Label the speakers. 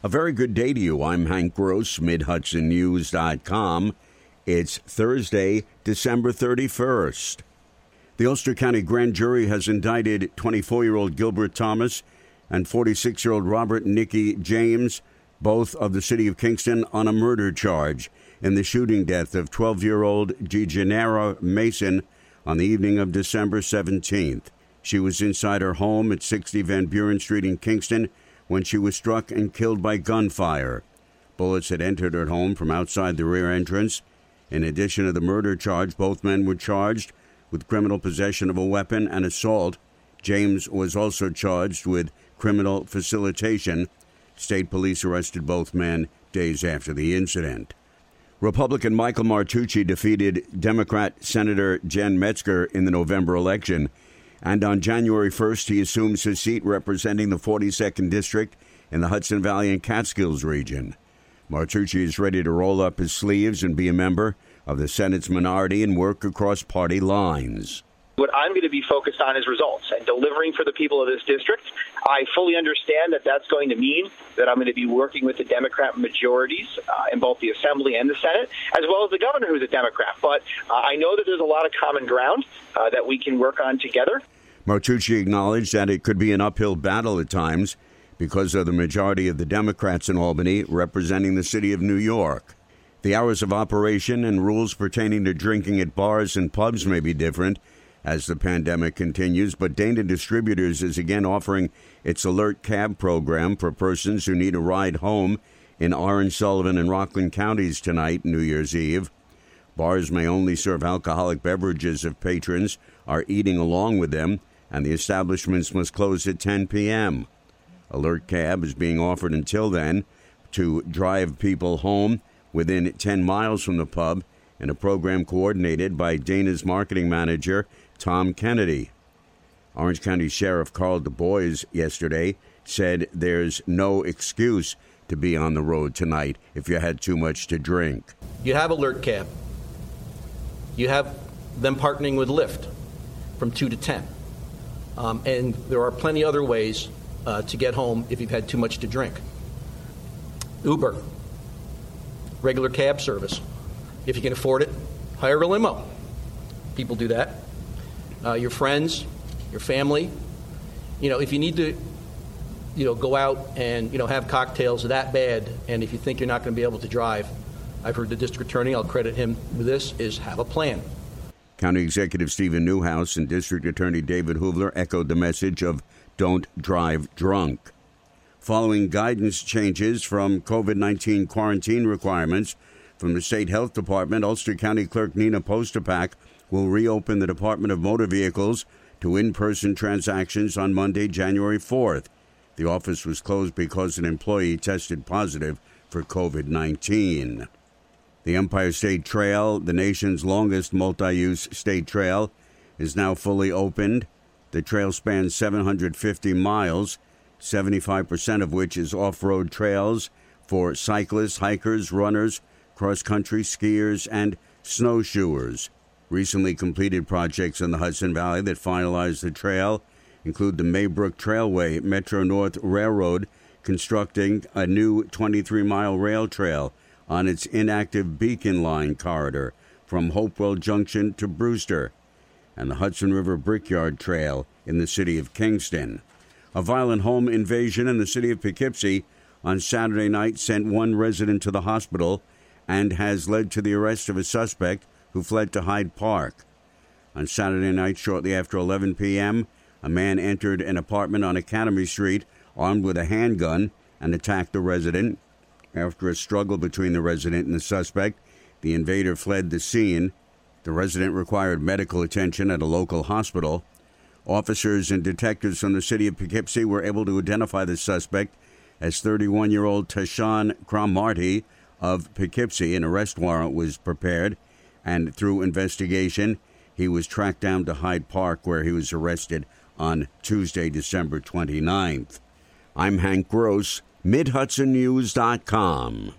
Speaker 1: A very good day to you. I'm Hank Gross, MidHudsonNews.com. It's Thursday, December 31st. The Ulster County Grand Jury has indicted 24 year old Gilbert Thomas and 46 year old Robert Nicky James, both of the city of Kingston, on a murder charge in the shooting death of 12 year old DeGennaro Mason on the evening of December 17th. She was inside her home at 60 Van Buren Street in Kingston when she was struck and killed by gunfire. Bullets had entered her home from outside the rear entrance. In addition to the murder charge, both men were charged with criminal possession of a weapon and assault. James was also charged with criminal facilitation. State police arrested both men days after the incident. Republican Michael Martucci defeated Democrat Senator Jen Metzger in the November election. And on January 1st, he assumes his seat representing the 42nd District in the Hudson Valley and Catskills region. Martucci is ready to roll up his sleeves and be a member of the Senate's minority and work across party lines.
Speaker 2: What I'm going to be focused on is results and delivering for the people of this district. I fully understand that that's going to mean that I'm going to be working with the Democrat majorities uh, in both the Assembly and the Senate, as well as the governor, who's a Democrat. But uh, I know that there's a lot of common ground uh, that we can work on together.
Speaker 1: Martucci acknowledged that it could be an uphill battle at times because of the majority of the Democrats in Albany representing the city of New York. The hours of operation and rules pertaining to drinking at bars and pubs may be different as the pandemic continues, but Dana Distributors is again offering its Alert Cab program for persons who need a ride home in Orange, Sullivan, and Rockland counties tonight, New Year's Eve. Bars may only serve alcoholic beverages if patrons are eating along with them, and the establishments must close at 10 p.m. Alert Cab is being offered until then to drive people home within 10 miles from the pub in a program coordinated by Dana's marketing manager, Tom Kennedy. Orange County Sheriff Carl DuBois yesterday said there's no excuse to be on the road tonight if you had too much to drink.
Speaker 3: You have Alert Cab. You have them partnering with Lyft from 2 to 10. Um, and there are plenty other ways uh, to get home if you've had too much to drink. Uber, regular cab service. If you can afford it, hire a limo. People do that. Uh, your friends, your family. You know, if you need to, you know, go out and you know have cocktails that bad, and if you think you're not going to be able to drive, I've heard the district attorney. I'll credit him with this: is have a plan.
Speaker 1: County Executive Steven Neuhaus and District Attorney David Hoovler echoed the message of don't drive drunk. Following guidance changes from COVID 19 quarantine requirements from the State Health Department, Ulster County Clerk Nina Postupack will reopen the Department of Motor Vehicles to in person transactions on Monday, January 4th. The office was closed because an employee tested positive for COVID 19. The Empire State Trail, the nation's longest multi use state trail, is now fully opened. The trail spans 750 miles, 75% of which is off road trails for cyclists, hikers, runners, cross country skiers, and snowshoers. Recently completed projects in the Hudson Valley that finalized the trail include the Maybrook Trailway Metro North Railroad constructing a new 23 mile rail trail on its inactive Beacon Line corridor from Hopewell Junction to Brewster, and the Hudson River Brickyard Trail in the city of Kingston. A violent home invasion in the city of Poughkeepsie on Saturday night sent one resident to the hospital and has led to the arrest of a suspect who fled to Hyde Park. On Saturday night, shortly after 11 p.m., a man entered an apartment on Academy Street armed with a handgun and attacked the resident. After a struggle between the resident and the suspect, the invader fled the scene. The resident required medical attention at a local hospital. Officers and detectives from the city of Poughkeepsie were able to identify the suspect as 31 year old Tashawn Cromartie of Poughkeepsie. An arrest warrant was prepared and through investigation, he was tracked down to Hyde Park, where he was arrested on Tuesday, December 29th. I'm Hank Gross, MidHudsonNews.com.